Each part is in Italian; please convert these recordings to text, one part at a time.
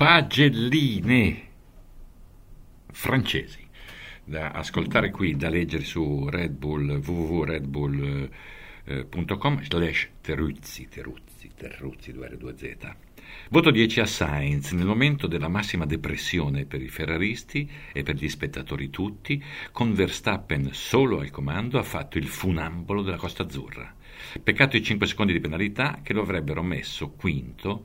pagelline francesi da ascoltare qui, da leggere su Red Bull, www.redbull.com slash Teruzzi, Teruzzi, Teruzzi 2R2Z. Voto 10 a Sainz. Nel momento della massima depressione per i ferraristi e per gli spettatori tutti, con Verstappen solo al comando ha fatto il funambolo della Costa Azzurra. Peccato i 5 secondi di penalità che lo avrebbero messo quinto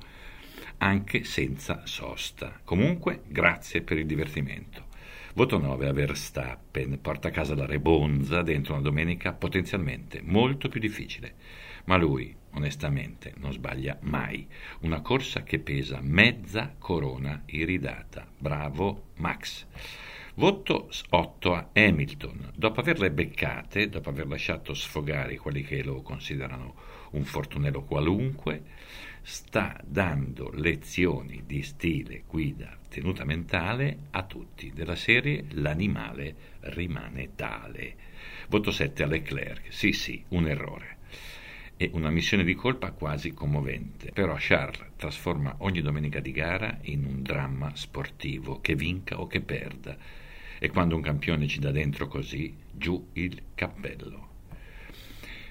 anche senza sosta. Comunque, grazie per il divertimento. Voto 9 a Verstappen, porta a casa la Rebonza dentro una domenica potenzialmente molto più difficile. Ma lui, onestamente, non sbaglia mai. Una corsa che pesa mezza corona iridata. Bravo Max. Voto 8 a Hamilton. Dopo averle beccate, dopo aver lasciato sfogare quelli che lo considerano un fortunello qualunque, sta dando lezioni di stile, guida, tenuta mentale a tutti, della serie L'animale rimane tale. Voto 7 a Leclerc, sì sì, un errore. E una missione di colpa quasi commovente. Però Charles trasforma ogni domenica di gara in un dramma sportivo, che vinca o che perda. E quando un campione ci dà dentro così, giù il cappello.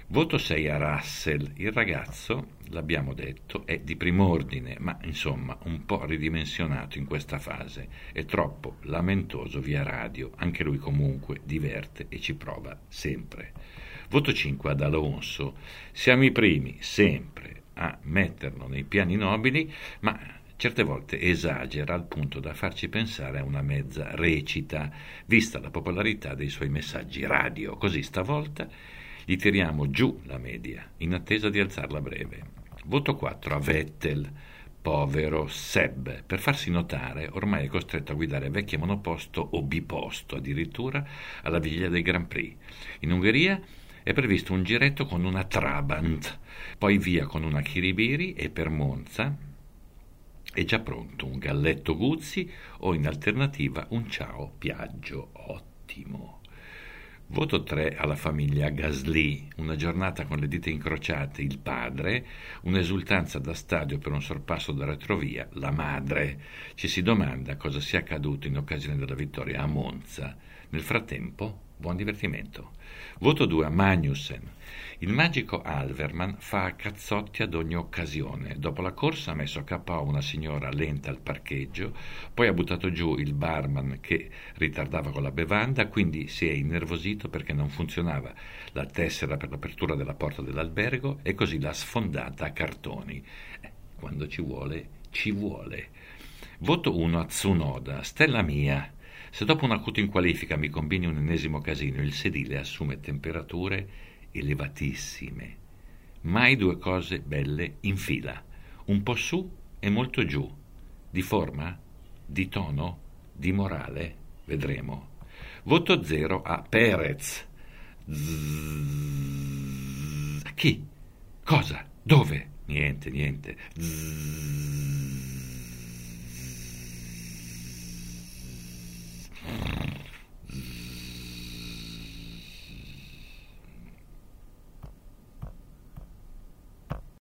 Voto 6 a Russell. Il ragazzo, l'abbiamo detto, è di prim'ordine, ma insomma un po' ridimensionato in questa fase. È troppo lamentoso via radio. Anche lui comunque diverte e ci prova sempre. Voto 5 ad Alonso. Siamo i primi, sempre, a metterlo nei piani nobili, ma certe volte esagera al punto da farci pensare a una mezza recita, vista la popolarità dei suoi messaggi radio. Così stavolta gli tiriamo giù la media, in attesa di alzarla breve. Voto 4 a Vettel, povero Seb, per farsi notare ormai è costretto a guidare vecchie monoposto o biposto addirittura alla vigilia dei Grand Prix. In Ungheria è previsto un giretto con una Trabant, poi via con una Kiribiri e per Monza è già pronto un galletto Guzzi o in alternativa un ciao Piaggio ottimo. Voto 3 alla famiglia Gasly, una giornata con le dita incrociate, il padre, un'esultanza da stadio per un sorpasso da retrovia, la madre. Ci si domanda cosa sia accaduto in occasione della vittoria a Monza. Nel frattempo, buon divertimento. Voto 2 a Magnussen. Il magico Alverman fa cazzotti ad ogni occasione. Dopo la corsa ha messo a capo una signora lenta al parcheggio, poi ha buttato giù il barman che ritardava con la bevanda, quindi si è innervosito perché non funzionava la tessera per l'apertura della porta dell'albergo e così l'ha sfondata a cartoni. Eh, quando ci vuole, ci vuole. Voto 1 a Tsunoda, stella mia. Se dopo un acuto in qualifica mi combini un ennesimo casino, il sedile assume temperature elevatissime. Mai due cose belle in fila, un po' su e molto giù. Di forma? Di tono? Di morale? Vedremo. Voto zero a Perez. Zzz. Chi? Cosa? Dove? Niente, niente. Zzz.